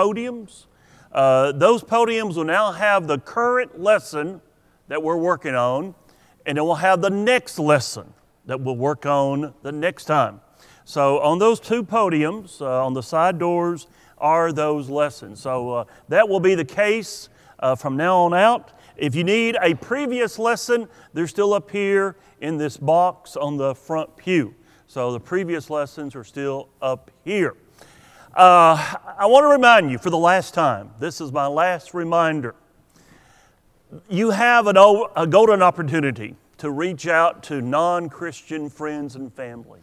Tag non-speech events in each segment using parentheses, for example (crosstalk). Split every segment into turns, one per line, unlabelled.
podiums. Uh, those podiums will now have the current lesson that we're working on, and then we'll have the next lesson that we'll work on the next time. So, on those two podiums, uh, on the side doors, are those lessons. So, uh, that will be the case uh, from now on out. If you need a previous lesson, they're still up here in this box on the front pew. So, the previous lessons are still up here. Uh, I want to remind you for the last time, this is my last reminder. You have an, a golden opportunity to reach out to non Christian friends and family.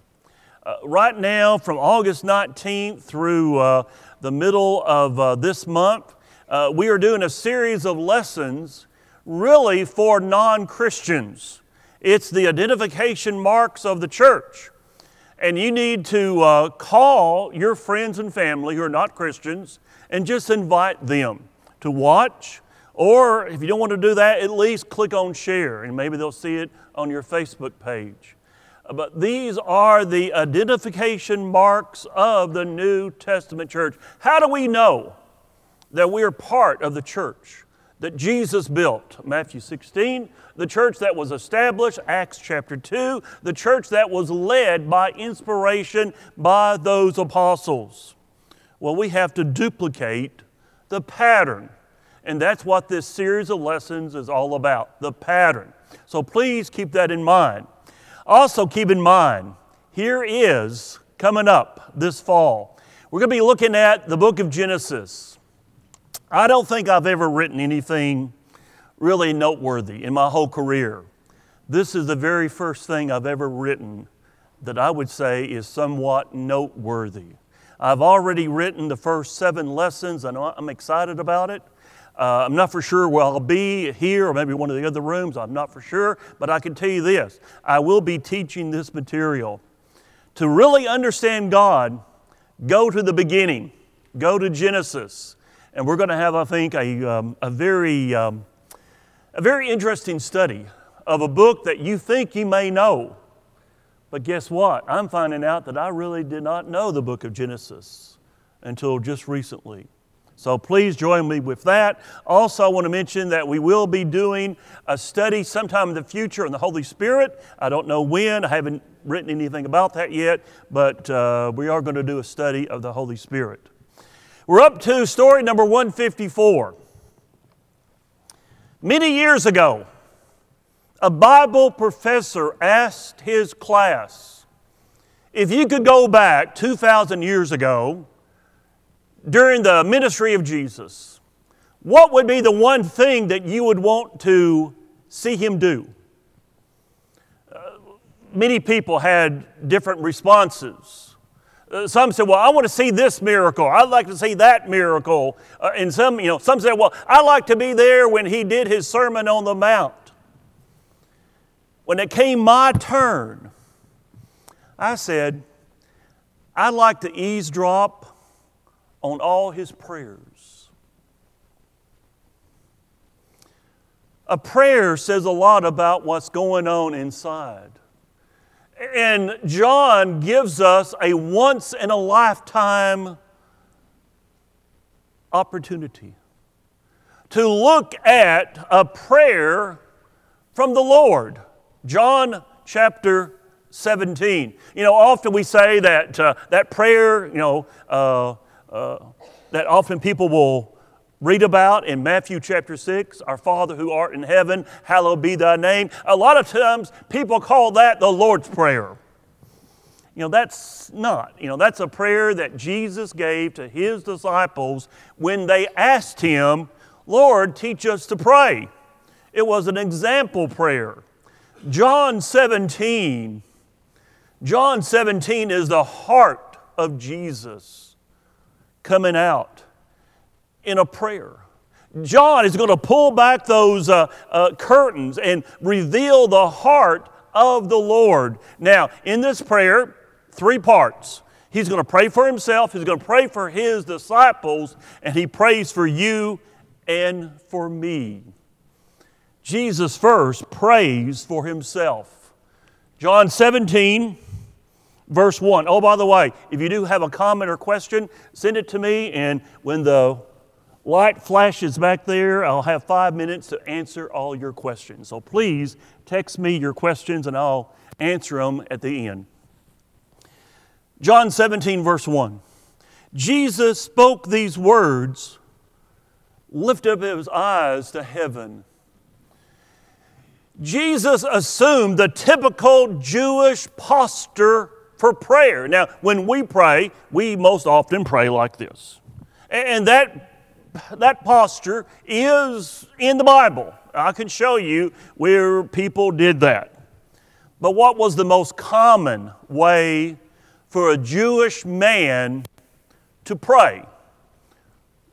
Uh, right now, from August 19th through uh, the middle of uh, this month, uh, we are doing a series of lessons really for non Christians. It's the identification marks of the church. And you need to uh, call your friends and family who are not Christians and just invite them to watch. Or if you don't want to do that, at least click on share and maybe they'll see it on your Facebook page. But these are the identification marks of the New Testament church. How do we know that we are part of the church that Jesus built? Matthew 16, the church that was established, Acts chapter 2, the church that was led by inspiration by those apostles. Well, we have to duplicate the pattern. And that's what this series of lessons is all about the pattern. So please keep that in mind. Also, keep in mind, here is coming up this fall. We're going to be looking at the book of Genesis. I don't think I've ever written anything really noteworthy in my whole career. This is the very first thing I've ever written that I would say is somewhat noteworthy. I've already written the first seven lessons, and I'm excited about it. Uh, I'm not for sure where I'll be here or maybe one of the other rooms. I'm not for sure, but I can tell you this I will be teaching this material. To really understand God, go to the beginning, go to Genesis. And we're going to have, I think, a, um, a, very, um, a very interesting study of a book that you think you may know. But guess what? I'm finding out that I really did not know the book of Genesis until just recently. So please join me with that. Also, I want to mention that we will be doing a study sometime in the future on the Holy Spirit. I don't know when, I haven't written anything about that yet, but uh, we are going to do a study of the Holy Spirit. We're up to story number 154. Many years ago, a Bible professor asked his class if you could go back 2,000 years ago during the ministry of Jesus, what would be the one thing that you would want to see him do? Uh, many people had different responses. Uh, some said, "Well, I want to see this miracle. I'd like to see that miracle." Uh, and some, you know, some said, "Well, I'd like to be there when he did his sermon on the mount." When it came my turn, I said, "I'd like to eavesdrop on all his prayers. A prayer says a lot about what's going on inside. And John gives us a once in a lifetime opportunity to look at a prayer from the Lord. John chapter 17. You know, often we say that, uh, that prayer, you know, uh, uh, that often people will read about in Matthew chapter 6 Our Father who art in heaven, hallowed be thy name. A lot of times people call that the Lord's Prayer. You know, that's not. You know, that's a prayer that Jesus gave to his disciples when they asked him, Lord, teach us to pray. It was an example prayer. John 17, John 17 is the heart of Jesus coming out in a prayer. John is going to pull back those uh, uh, curtains and reveal the heart of the Lord. Now, in this prayer, three parts. He's going to pray for himself, he's going to pray for his disciples, and he prays for you and for me. Jesus first prays for himself. John 17, verse 1. Oh, by the way, if you do have a comment or question, send it to me, and when the light flashes back there, I'll have five minutes to answer all your questions. So please text me your questions, and I'll answer them at the end. John 17, verse 1. Jesus spoke these words, lifted up his eyes to heaven. Jesus assumed the typical Jewish posture for prayer. Now, when we pray, we most often pray like this. And that, that posture is in the Bible. I can show you where people did that. But what was the most common way for a Jewish man to pray?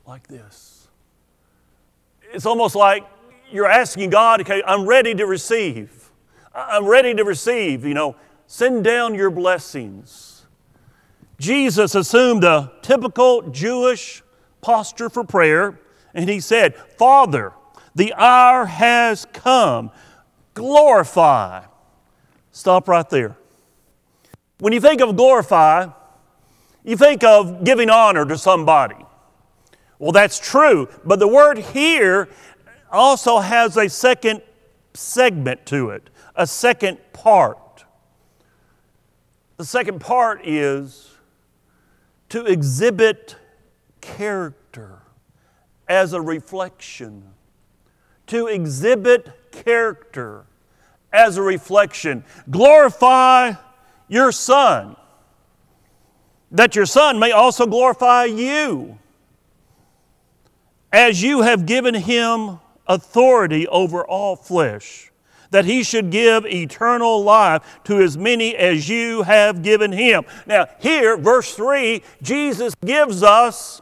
Like this. It's almost like you're asking God, okay, I'm ready to receive. I'm ready to receive, you know, send down your blessings. Jesus assumed a typical Jewish posture for prayer, and he said, Father, the hour has come. Glorify. Stop right there. When you think of glorify, you think of giving honor to somebody. Well, that's true, but the word here also has a second segment to it, a second part. The second part is to exhibit character as a reflection. To exhibit character as a reflection. Glorify your Son, that your Son may also glorify you, as you have given him authority over all flesh, that he should give eternal life to as many as you have given him. Now, here, verse 3, Jesus gives us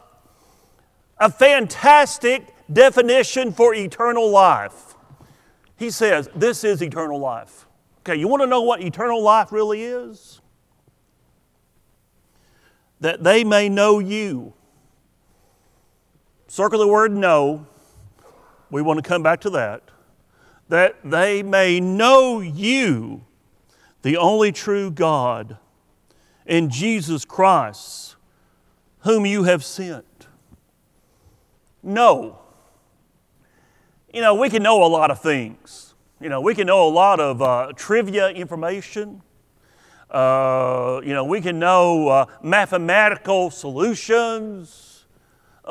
a fantastic definition for eternal life. He says, This is eternal life. Okay, you want to know what eternal life really is? That they may know you. Circle the word know we want to come back to that. That they may know you, the only true God, and Jesus Christ, whom you have sent. Know. You know, we can know a lot of things. You know, we can know a lot of uh, trivia information. Uh, you know, we can know uh, mathematical solutions.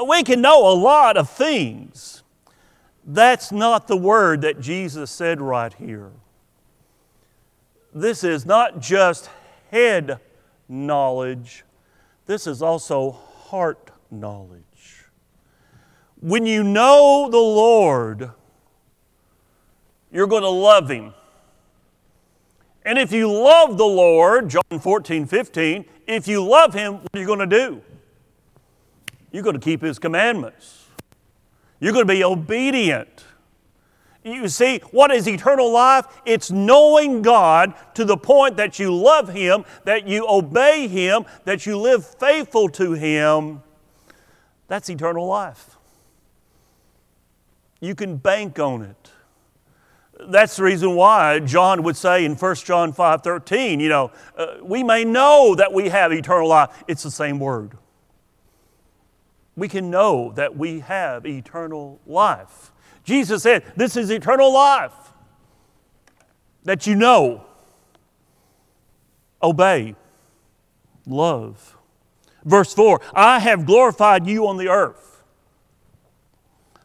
We can know a lot of things. That's not the word that Jesus said right here. This is not just head knowledge, this is also heart knowledge. When you know the Lord, you're going to love Him. And if you love the Lord, John 14, 15, if you love Him, what are you going to do? You're going to keep His commandments. You're going to be obedient. You see, what is eternal life? It's knowing God to the point that you love Him, that you obey Him, that you live faithful to Him. That's eternal life. You can bank on it. That's the reason why John would say in 1 John 5 13, you know, uh, we may know that we have eternal life. It's the same word we can know that we have eternal life. Jesus said, This is eternal life that you know, obey, love. Verse 4 I have glorified you on the earth.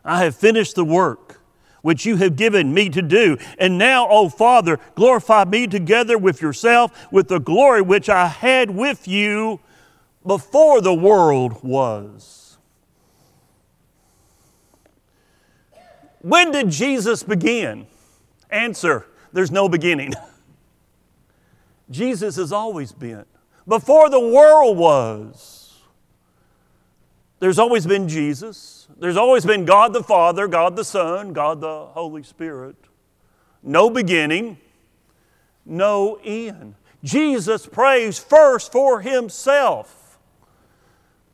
I have finished the work which you have given me to do. And now, O Father, glorify me together with yourself with the glory which I had with you before the world was. When did Jesus begin? Answer there's no beginning. (laughs) Jesus has always been. Before the world was, there's always been Jesus. There's always been God the Father, God the Son, God the Holy Spirit. No beginning, no end. Jesus prays first for himself,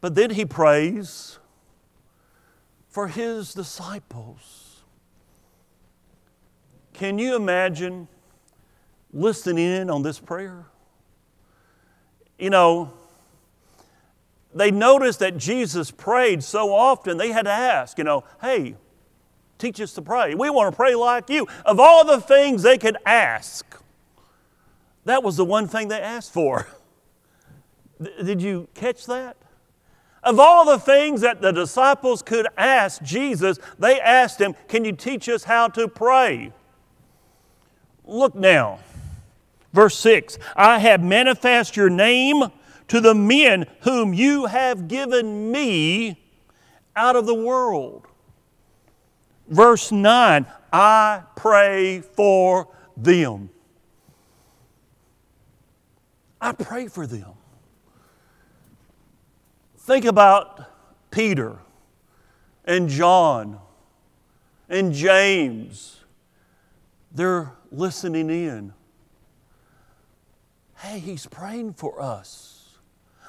but then he prays for his disciples. Can you imagine listening in on this prayer? you know, they noticed that Jesus prayed so often, they had to ask, you know, hey, teach us to pray. We want to pray like you. Of all the things they could ask, that was the one thing they asked for. (laughs) Did you catch that? Of all the things that the disciples could ask Jesus, they asked him, Can you teach us how to pray? Look now, verse 6 I have manifest your name to the men whom you have given me out of the world. Verse 9 I pray for them. I pray for them. Think about Peter and John and James. They're listening in. Hey, he's praying for us.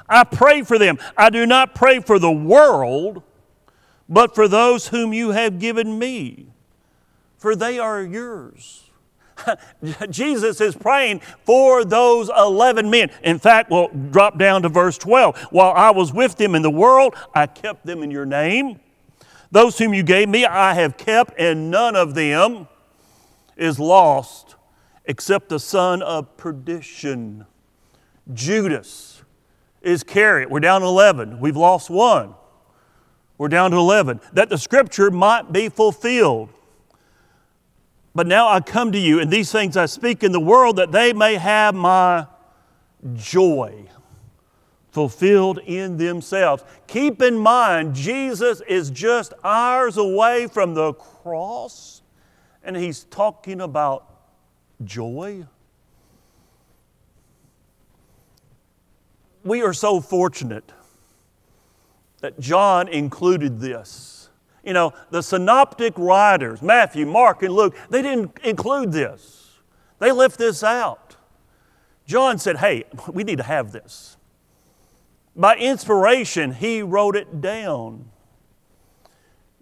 I pray for them. I do not pray for the world, but for those whom you have given me, for they are yours. (laughs) Jesus is praying for those 11 men. In fact, we'll drop down to verse 12. While I was with them in the world, I kept them in your name. Those whom you gave me, I have kept, and none of them is lost except the son of perdition. Judas Iscariot. We're down to 11. We've lost one. We're down to 11. That the scripture might be fulfilled. But now I come to you, and these things I speak in the world that they may have my joy fulfilled in themselves. Keep in mind, Jesus is just hours away from the cross, and he's talking about joy. We are so fortunate that John included this you know, the synoptic writers, Matthew, Mark, and Luke, they didn't include this. They left this out. John said, hey, we need to have this. By inspiration, he wrote it down.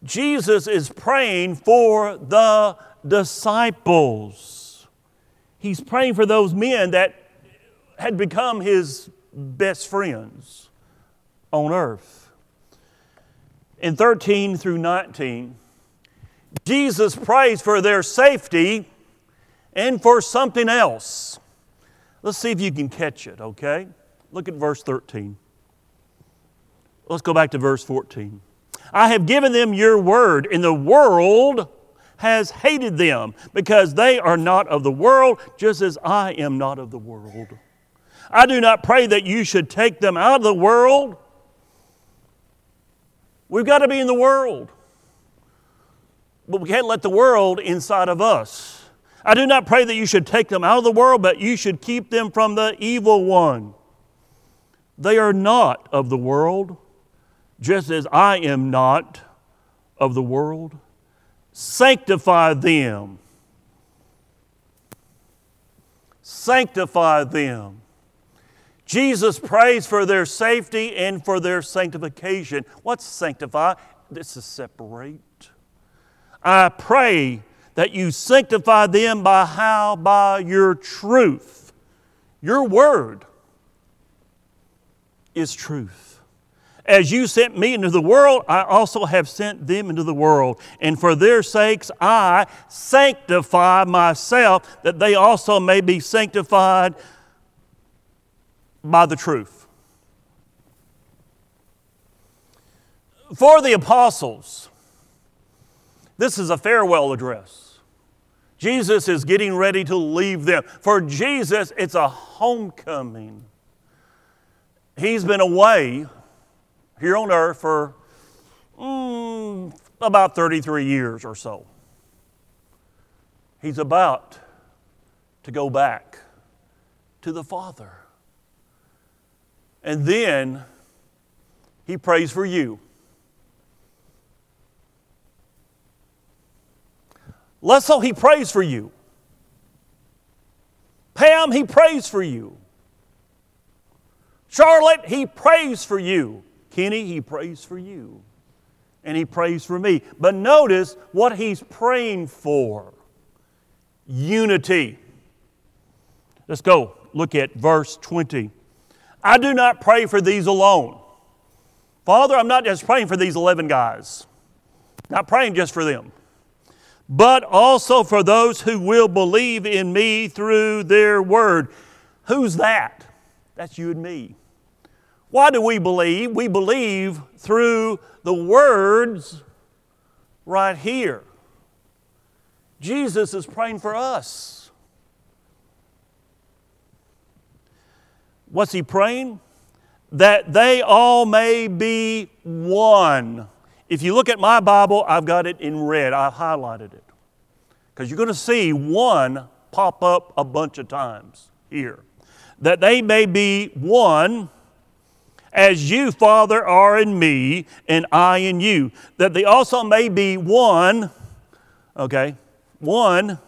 Jesus is praying for the disciples. He's praying for those men that had become his best friends on earth in 13 through 19, Jesus prays for their safety and for something else. Let's see if you can catch it, okay? Look at verse 13. Let's go back to verse 14. I have given them your word, and the world has hated them because they are not of the world, just as I am not of the world. I do not pray that you should take them out of the world We've got to be in the world. But we can't let the world inside of us. I do not pray that you should take them out of the world, but you should keep them from the evil one. They are not of the world, just as I am not of the world. Sanctify them. Sanctify them Jesus prays for their safety and for their sanctification. What's sanctify? This is separate. I pray that you sanctify them by how? By your truth. Your word is truth. As you sent me into the world, I also have sent them into the world. And for their sakes, I sanctify myself, that they also may be sanctified by the truth. For the apostles, this is a farewell address. Jesus is getting ready to leave them. For Jesus, it's a homecoming. He's been away here on earth for mm, about 33 years or so. He's about to go back to the Father. And then he prays for you. Lesso, he prays for you. Pam, he prays for you. Charlotte, he prays for you. Kenny, he prays for you. And he prays for me. But notice what he's praying for unity. Let's go look at verse 20. I do not pray for these alone. Father, I'm not just praying for these 11 guys, not praying just for them, but also for those who will believe in me through their word. Who's that? That's you and me. Why do we believe? We believe through the words right here. Jesus is praying for us. What's he praying? That they all may be one. If you look at my Bible, I've got it in red. I've highlighted it. Because you're going to see one pop up a bunch of times here. That they may be one as you, Father, are in me, and I in you, that they also may be one, okay, one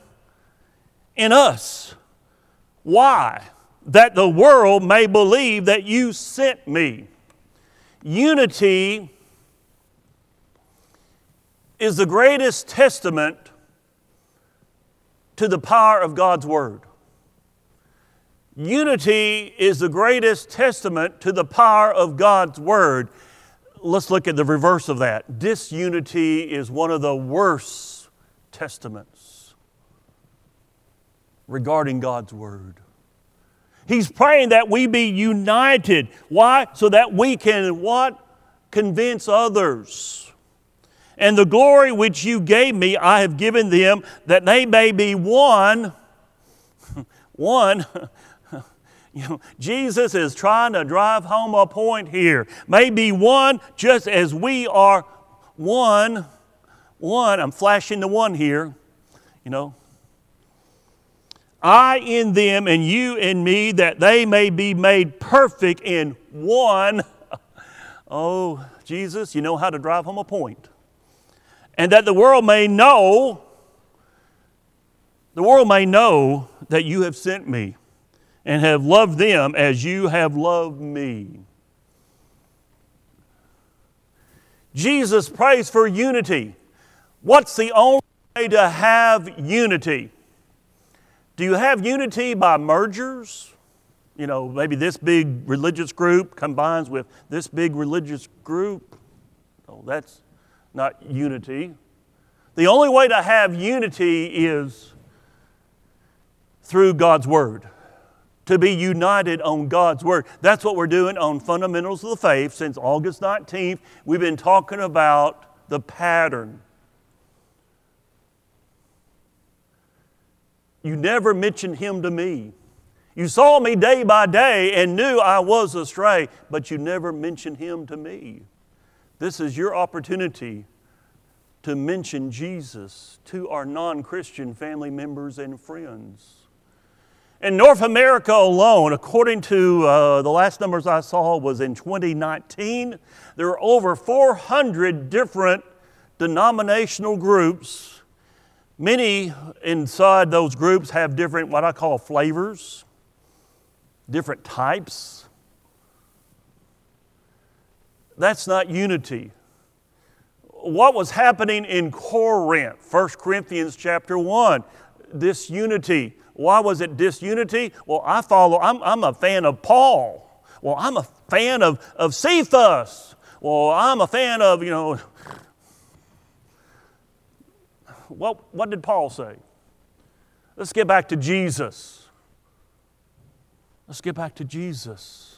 in us. Why? That the world may believe that you sent me. Unity is the greatest testament to the power of God's Word. Unity is the greatest testament to the power of God's Word. Let's look at the reverse of that. Disunity is one of the worst testaments regarding God's Word. He's praying that we be united. Why? So that we can what? Convince others. And the glory which you gave me, I have given them, that they may be one. (laughs) one (laughs) You know, Jesus is trying to drive home a point here. Maybe one, just as we are one. One, I'm flashing the one here, you know. I in them and you in me, that they may be made perfect in one. (laughs) Oh, Jesus, you know how to drive home a point. And that the world may know, the world may know that you have sent me and have loved them as you have loved me. Jesus prays for unity. What's the only way to have unity? Do you have unity by mergers? You know, maybe this big religious group combines with this big religious group. Oh, that's not unity. The only way to have unity is through God's Word to be united on God's Word. That's what we're doing on Fundamentals of the Faith since August 19th. We've been talking about the pattern. You never mentioned Him to me. You saw me day by day and knew I was astray, but you never mentioned Him to me. This is your opportunity to mention Jesus to our non Christian family members and friends. In North America alone, according to uh, the last numbers I saw was in 2019, there are over 400 different denominational groups. Many inside those groups have different, what I call flavors, different types. That's not unity. What was happening in Corinth, 1 Corinthians chapter 1, disunity. why was it disunity? Well, I follow, I'm, I'm a fan of Paul. Well, I'm a fan of, of Cephas. Well, I'm a fan of, you know, what, what did Paul say? Let's get back to Jesus. Let's get back to Jesus.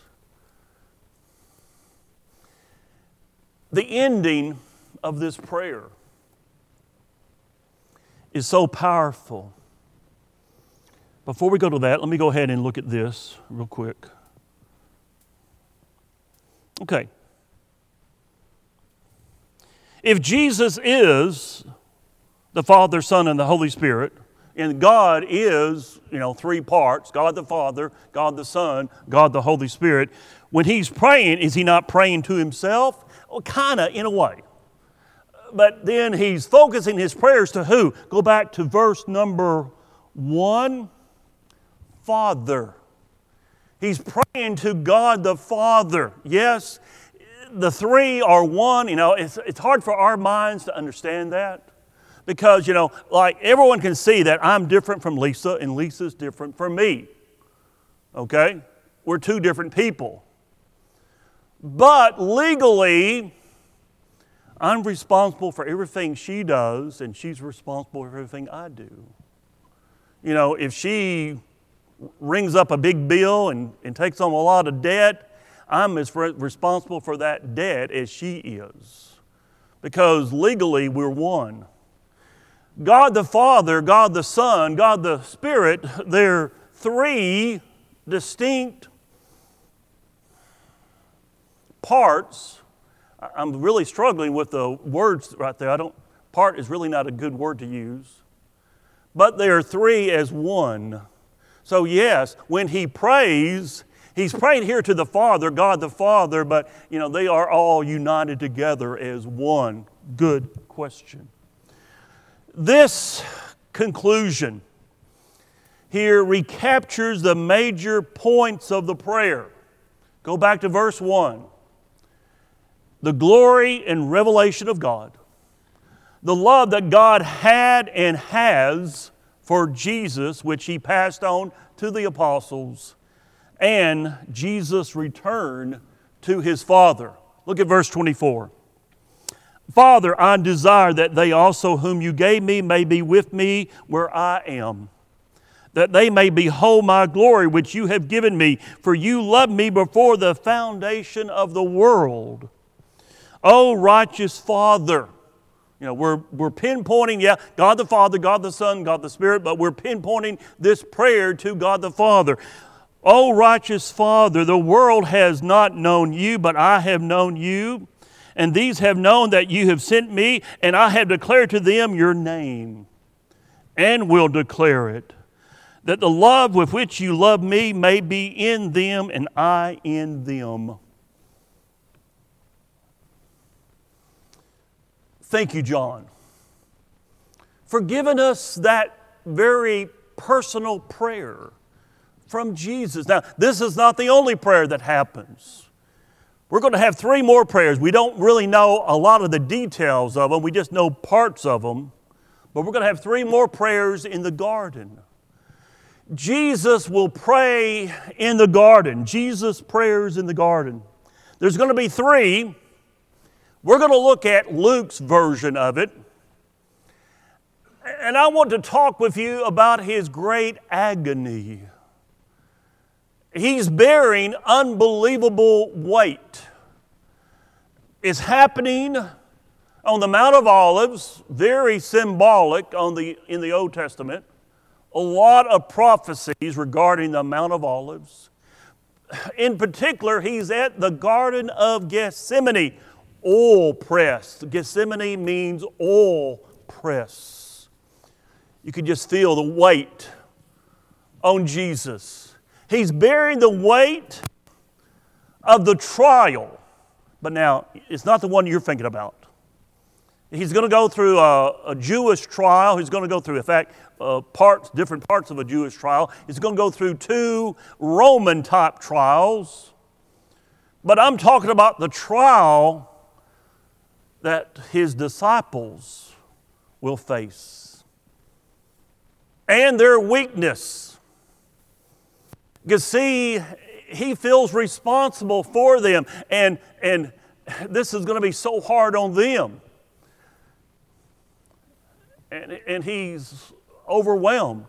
The ending of this prayer is so powerful. Before we go to that, let me go ahead and look at this real quick. Okay. If Jesus is the Father, Son, and the Holy Spirit, and God is, you know, three parts God the Father, God the Son, God the Holy Spirit. When He's praying, is He not praying to Himself? Well, kind of, in a way. But then He's focusing His prayers to who? Go back to verse number one. Father. He's praying to God the Father. Yes, the three are one. You know, it's, it's hard for our minds to understand that because, you know, like everyone can see that I'm different from Lisa and Lisa's different from me. Okay? We're two different people. But legally, I'm responsible for everything she does, and she's responsible for everything I do. You know, if she rings up a big bill and, and takes on a lot of debt, I'm as responsible for that debt as she is. Because legally, we're one. God the Father, God the Son, God the Spirit, they're three distinct parts I'm really struggling with the words right there. I don't, part is really not a good word to use. But they are three as one. So, yes, when he prays, he's praying here to the Father, God the Father, but, you know, they are all united together as one. Good question. This conclusion here recaptures the major points of the prayer. Go back to verse 1 the glory and revelation of God, the love that God had and has for Jesus, which he passed on to the apostles, and Jesus' return to his Father. Look at verse 24. Father, I desire that they also, whom you gave me, may be with me where I am, that they may behold my glory which you have given me, for you loved me before the foundation of the world. Oh, righteous Father. You know, we're, we're pinpointing, yeah, God the Father, God the Son, God the Spirit, but we're pinpointing this prayer to God the Father. Oh, righteous Father, the world has not known you, but I have known you. And these have known that you have sent me, and I have declared to them your name, and will declare it, that the love with which you love me may be in them, and I in them. Thank you, John, for giving us that very personal prayer from Jesus. Now, this is not the only prayer that happens. We're going to have three more prayers. We don't really know a lot of the details of them, we just know parts of them. But we're going to have three more prayers in the garden. Jesus will pray in the garden. Jesus' prayers in the garden. There's going to be three. We're going to look at Luke's version of it. And I want to talk with you about his great agony. He's bearing unbelievable weight. It's happening on the Mount of Olives, very symbolic on the, in the Old Testament. A lot of prophecies regarding the Mount of Olives. In particular, he's at the Garden of Gethsemane, oil press. Gethsemane means oil press. You can just feel the weight on Jesus. He's bearing the weight of the trial. But now, it's not the one you're thinking about. He's going to go through a, a Jewish trial. He's going to go through, in fact, uh, parts, different parts of a Jewish trial. He's going to go through two Roman type trials. But I'm talking about the trial that his disciples will face and their weakness. You see, he feels responsible for them, and, and this is going to be so hard on them. And, and he's overwhelmed.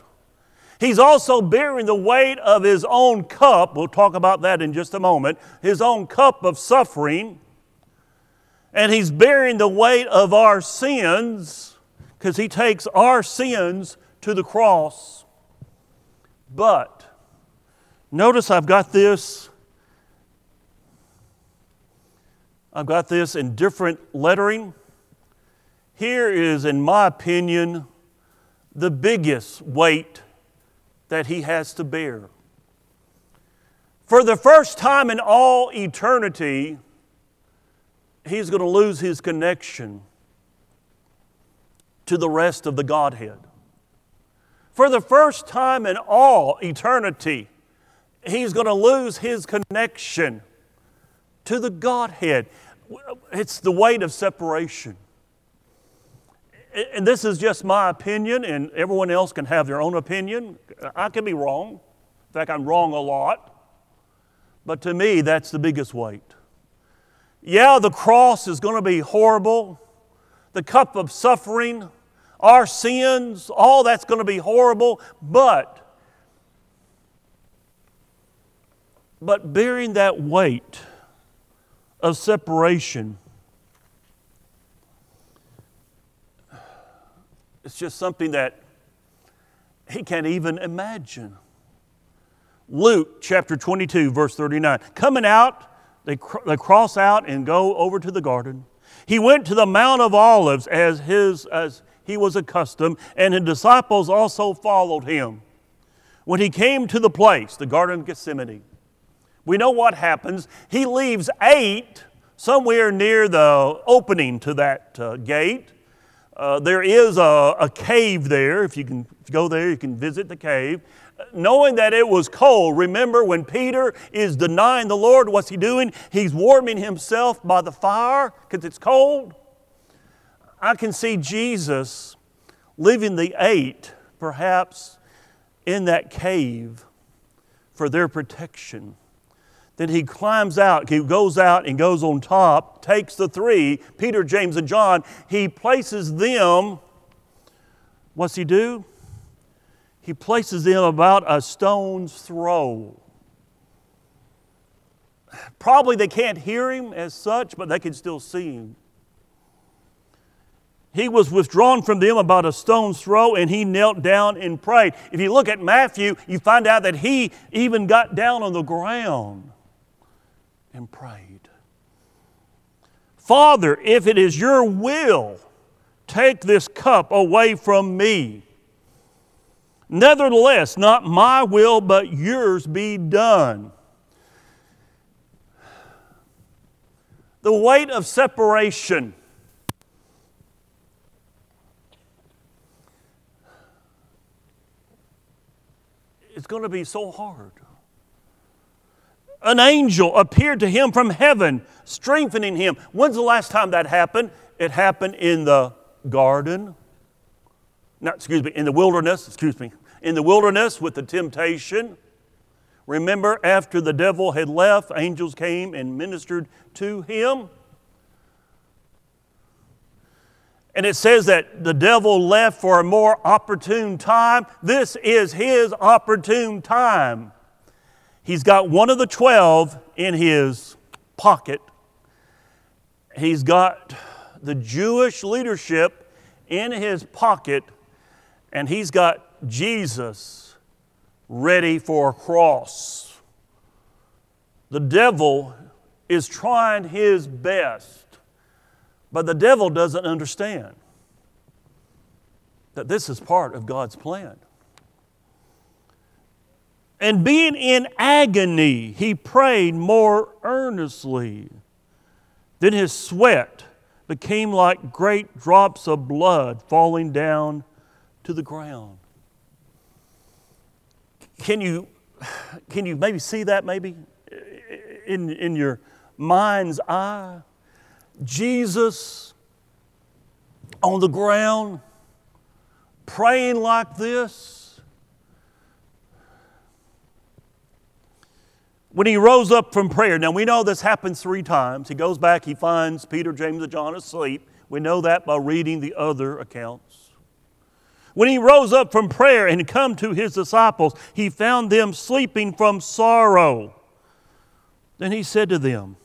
He's also bearing the weight of his own cup. We'll talk about that in just a moment. His own cup of suffering and He's bearing the weight of our sins because He takes our sins to the cross. But notice I've got this. I've got this in different lettering. Here is, in my opinion, the biggest weight that he has to bear. For the first time in all eternity, he's going to lose his connection to the rest of the Godhead. For the first time in all eternity, he's going to lose his connection to the Godhead. It's the weight of separation. And this is just my opinion, and everyone else can have their own opinion. I can be wrong. In fact, I'm wrong a lot. But to me, that's the biggest weight. Yeah, the cross is going to be horrible. The cup of suffering, our sins, all that's going to be horrible, but but bearing that weight of separation it's just something that he can't even imagine. Luke chapter 22, verse 39. Coming out, they, cr- they cross out and go over to the garden. He went to the Mount of Olives as, his, as he was accustomed, and his disciples also followed him. When he came to the place, the Garden of Gethsemane, we know what happens. He leaves eight somewhere near the opening to that uh, gate. Uh, there is a, a, cave there. If you can go there, you can visit the cave knowing that it was cold. Remember when Peter is denying the Lord, what's he doing? He's warming himself by the fire because it's cold. I can see Jesus leaving the eight, perhaps in that cave for their protection. Then he climbs out, he goes out and goes on top, takes the three, Peter, James, and John, he places them. What's he do? he places them about a stone's throw. Probably they can't hear him as such, but they can still see him. He was withdrawn from them about a stone's throw and he knelt down and prayed. If you look at Matthew, you find out that he even got down on the ground and prayed. Father, if it is your will, take this cup away from me. Nevertheless, not my will, but yours be done. The weight of separation. It's going to be so hard. An angel appeared to him from heaven, strengthening him. When's the last time that happened? It happened in the garden not, excuse me, in the wilderness, excuse me, in the wilderness with the temptation. Remember, after the devil had left, angels came and ministered to him. And it says that the devil left for a more opportune time. This is his opportune time. He's got one of the 12 in his pocket. He's got the Jewish leadership in his pocket and he's got Jesus ready for a cross. The devil is trying his best, but the devil doesn't understand that this is part of God's plan. And being in agony, he prayed more earnestly. Then his sweat became like great drops of blood falling down to the ground. Can you, can you maybe see that maybe in, in your mind's eye? Jesus on the ground praying like this. When he rose up from prayer, now we know this happens three times. He goes back, he finds Peter, James, and John asleep. We know that by reading the other accounts. When he rose up from prayer and come to his disciples, he found them sleeping from sorrow. Then he said to them,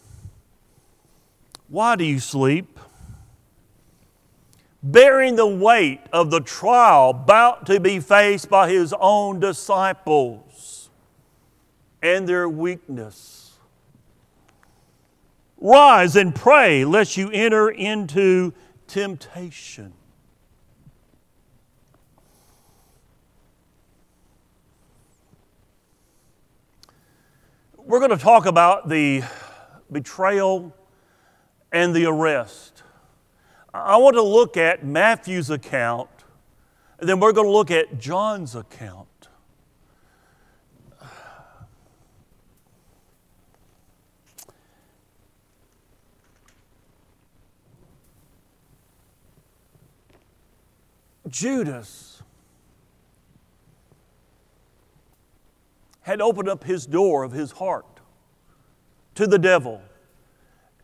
Why do you sleep? Bearing the weight of the trial about to be faced by his own disciples and their weakness. Rise and pray lest you enter into temptation. We're going to talk about the betrayal and the arrest. I want to look at Matthew's account, and then we're going to look at John's account. Judas had opened up his door of his heart to the devil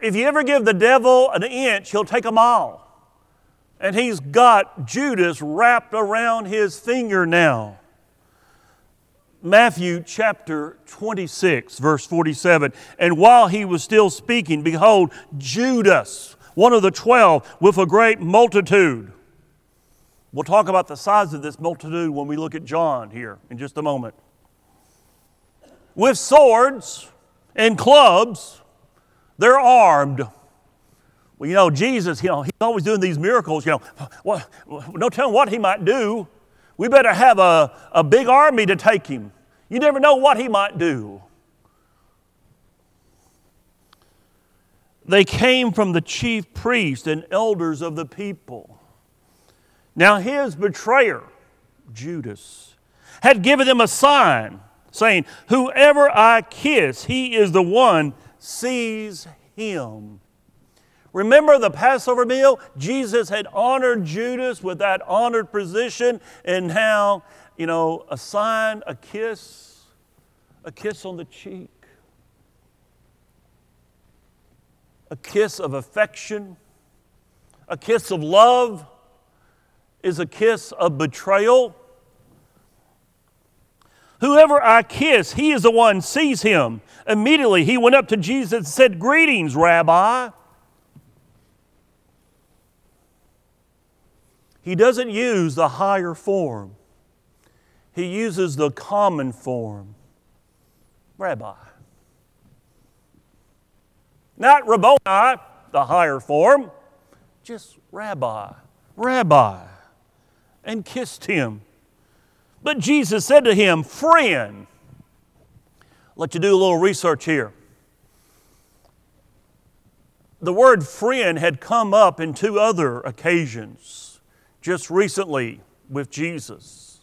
If you ever give the devil an inch, he'll take a mile. And he's got Judas wrapped around his finger now. Matthew chapter 26, verse 47. And while he was still speaking, behold, Judas, one of the twelve, with a great multitude. We'll talk about the size of this multitude when we look at John here in just a moment. With swords and clubs, they're armed. Well, you know, Jesus, you know, he's always doing these miracles. You know, no telling what he might do. We better have a, a big army to take him. You never know what he might do. They came from the chief priests and elders of the people. Now, his betrayer, Judas, had given them a sign, saying, Whoever I kiss, he is the one, seize him. Remember the Passover meal? Jesus had honored Judas with that honored position, and now, you know, a sign, a kiss, a kiss on the cheek, a kiss of affection, a kiss of love is a kiss of betrayal. Whoever I kiss, he is the one seize him. Immediately he went up to Jesus and said, Greetings, Rabbi. He doesn't use the higher form, he uses the common form. Rabbi. Not Rabboni, the higher form, just Rabbi. Rabbi. And kissed him. But Jesus said to him, Friend, let you do a little research here. The word friend had come up in two other occasions just recently with Jesus.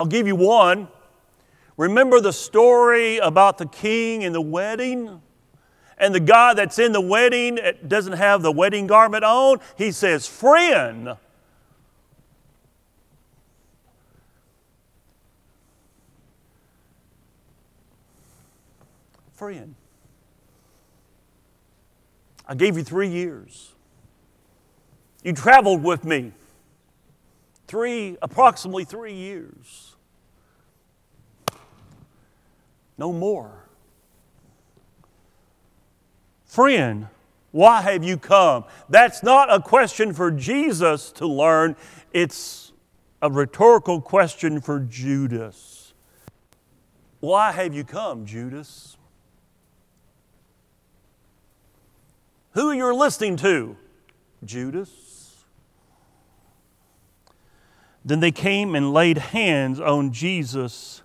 I'll give you one. Remember the story about the king and the wedding? And the guy that's in the wedding doesn't have the wedding garment on. He says, Friend, friend. I gave you three years. You traveled with me three, approximately three years. No more. Friend, why have you come? That's not a question for Jesus to learn, it's a rhetorical question for Judas. Why have you come, Judas? Who you're listening to? Judas. Then they came and laid hands on Jesus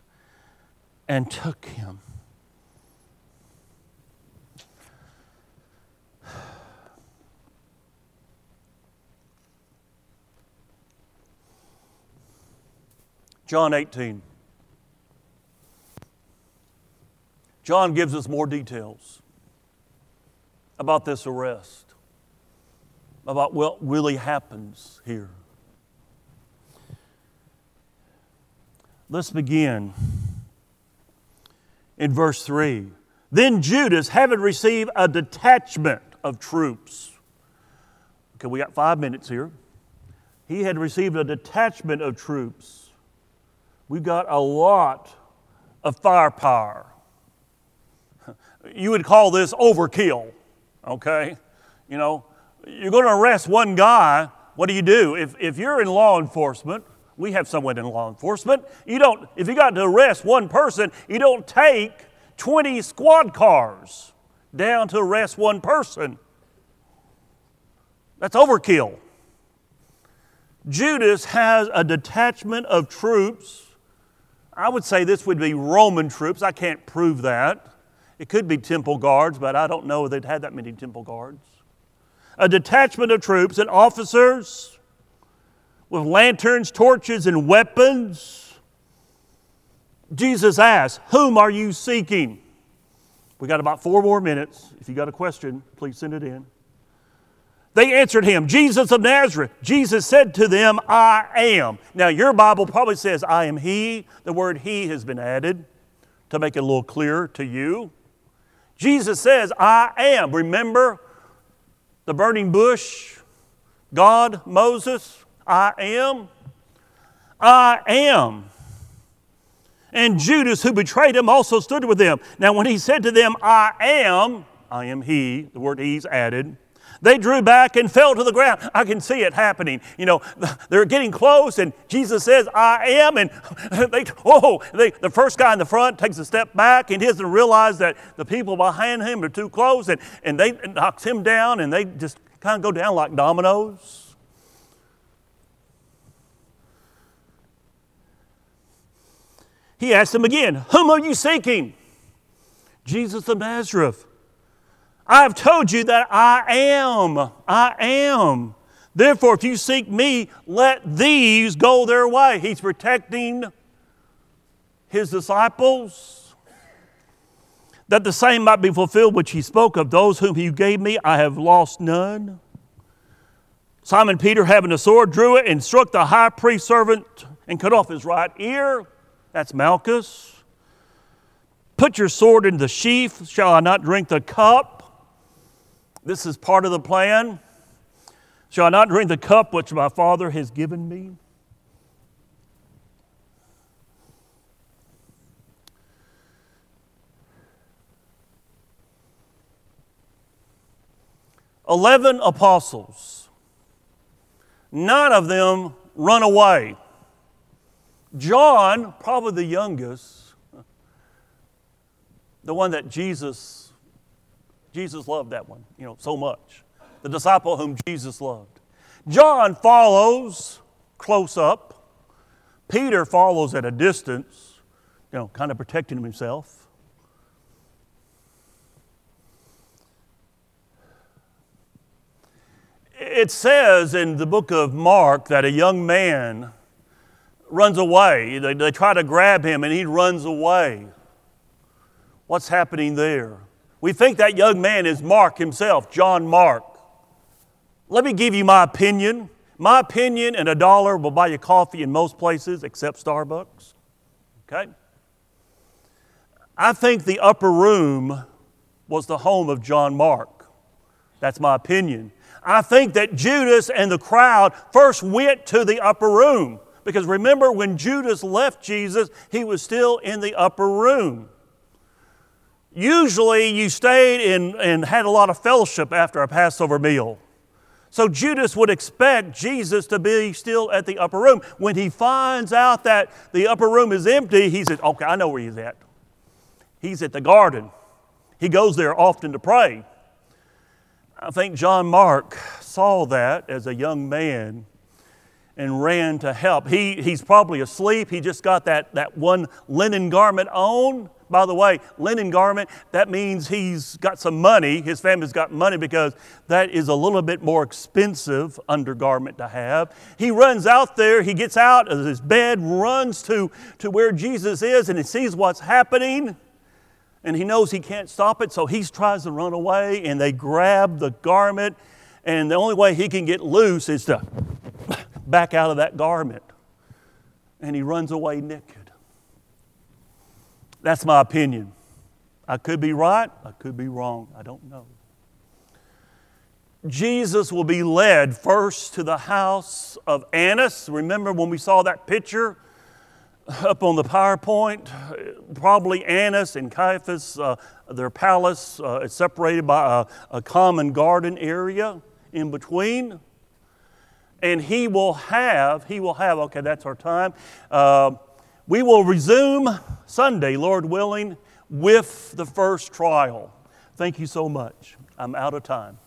and took him. John 18. John gives us more details about this arrest, about what really happens here. Let's begin in verse 3. Then Judas, having received a detachment of troops, okay, we got five minutes here. He had received a detachment of troops. We've got a lot of firepower. (laughs) You would call this overkill okay? You know, you're going to arrest one guy, what do you do? If, if you're in law enforcement, we have someone in law enforcement, you don't, if you got to arrest one person, you don't take 20 squad cars down to arrest one person. That's overkill. Judas has a detachment of troops. I would say this would be Roman troops. I can't prove that. It could be temple guards, but I don't know they'd had that many temple guards. A detachment of troops and officers with lanterns, torches, and weapons. Jesus asked, Whom are you seeking? We got about four more minutes. If you got a question, please send it in. They answered him, Jesus of Nazareth. Jesus said to them, I am. Now, your Bible probably says, I am He. The word He has been added to make it a little clearer to you. Jesus says, I am. Remember the burning bush, God, Moses, I am. I am. And Judas, who betrayed him, also stood with them. Now, when he said to them, I am, I am he, the word he's added, they drew back and fell to the ground. I can see it happening. You know, (laughs) they're getting close, and Jesus says, I am. And (laughs) they, oh, they, the first guy in the front takes a step back, and he doesn't realize that the people behind him are too close, and, and they knocks him down, and they just kind of go down like dominoes. He asked them again, Whom are you seeking? Jesus of Nazareth. I have told you that I am. I am. Therefore, if you seek me, let these go their way. He's protecting his disciples, that the same might be fulfilled which he spoke of. Those whom he gave me, I have lost none. Simon Peter, having a sword, drew it and struck the high priest servant and cut off his right ear. That's Malchus. Put your sword in the sheath. Shall I not drink the cup? This is part of the plan. Shall I not drink the cup which my Father has given me? Eleven apostles, nine of them run away. John, probably the youngest, the one that Jesus Jesus loved that one, you know, so much. The disciple whom Jesus loved. John follows close up. Peter follows at a distance, you know, kind of protecting himself. It says in the book of Mark that a young man runs away. They, they try to grab him and he runs away. What's happening there? We think that young man is Mark himself, John Mark. Let me give you my opinion. My opinion and a dollar will buy you coffee in most places except Starbucks. Okay? I think the upper room was the home of John Mark. That's my opinion. I think that Judas and the crowd first went to the upper room. Because remember, when Judas left Jesus, he was still in the upper room. Usually you stayed in, and had a lot of fellowship after a Passover meal. So Judas would expect Jesus to be still at the upper room. When he finds out that the upper room is empty, he says, Okay, I know where he's at. He's at the garden. He goes there often to pray. I think John Mark saw that as a young man and ran to help. He, he's probably asleep. He just got that, that one linen garment on by the way, linen garment, that means he's got some money. His family's got money because that is a little bit more expensive undergarment to have. He runs out there, he gets out of his bed, runs to, to where Jesus is, and he sees what's happening. And he knows he can't stop it, so he tries to run away, and they grab the garment. And the only way he can get loose is to back out of that garment. And he runs away naked. That's my opinion. I could be right, I could be wrong, I don't know. Jesus will be led first to the house of Annas. Remember when we saw that picture up on the PowerPoint? Probably Annas and Caiaphas, uh, their palace uh, is separated by a, a, common garden area in between. And he will have, he will have, okay, that's our time. Uh, we will resume Sunday, Lord willing, with the first trial. Thank you so much. I'm out of time.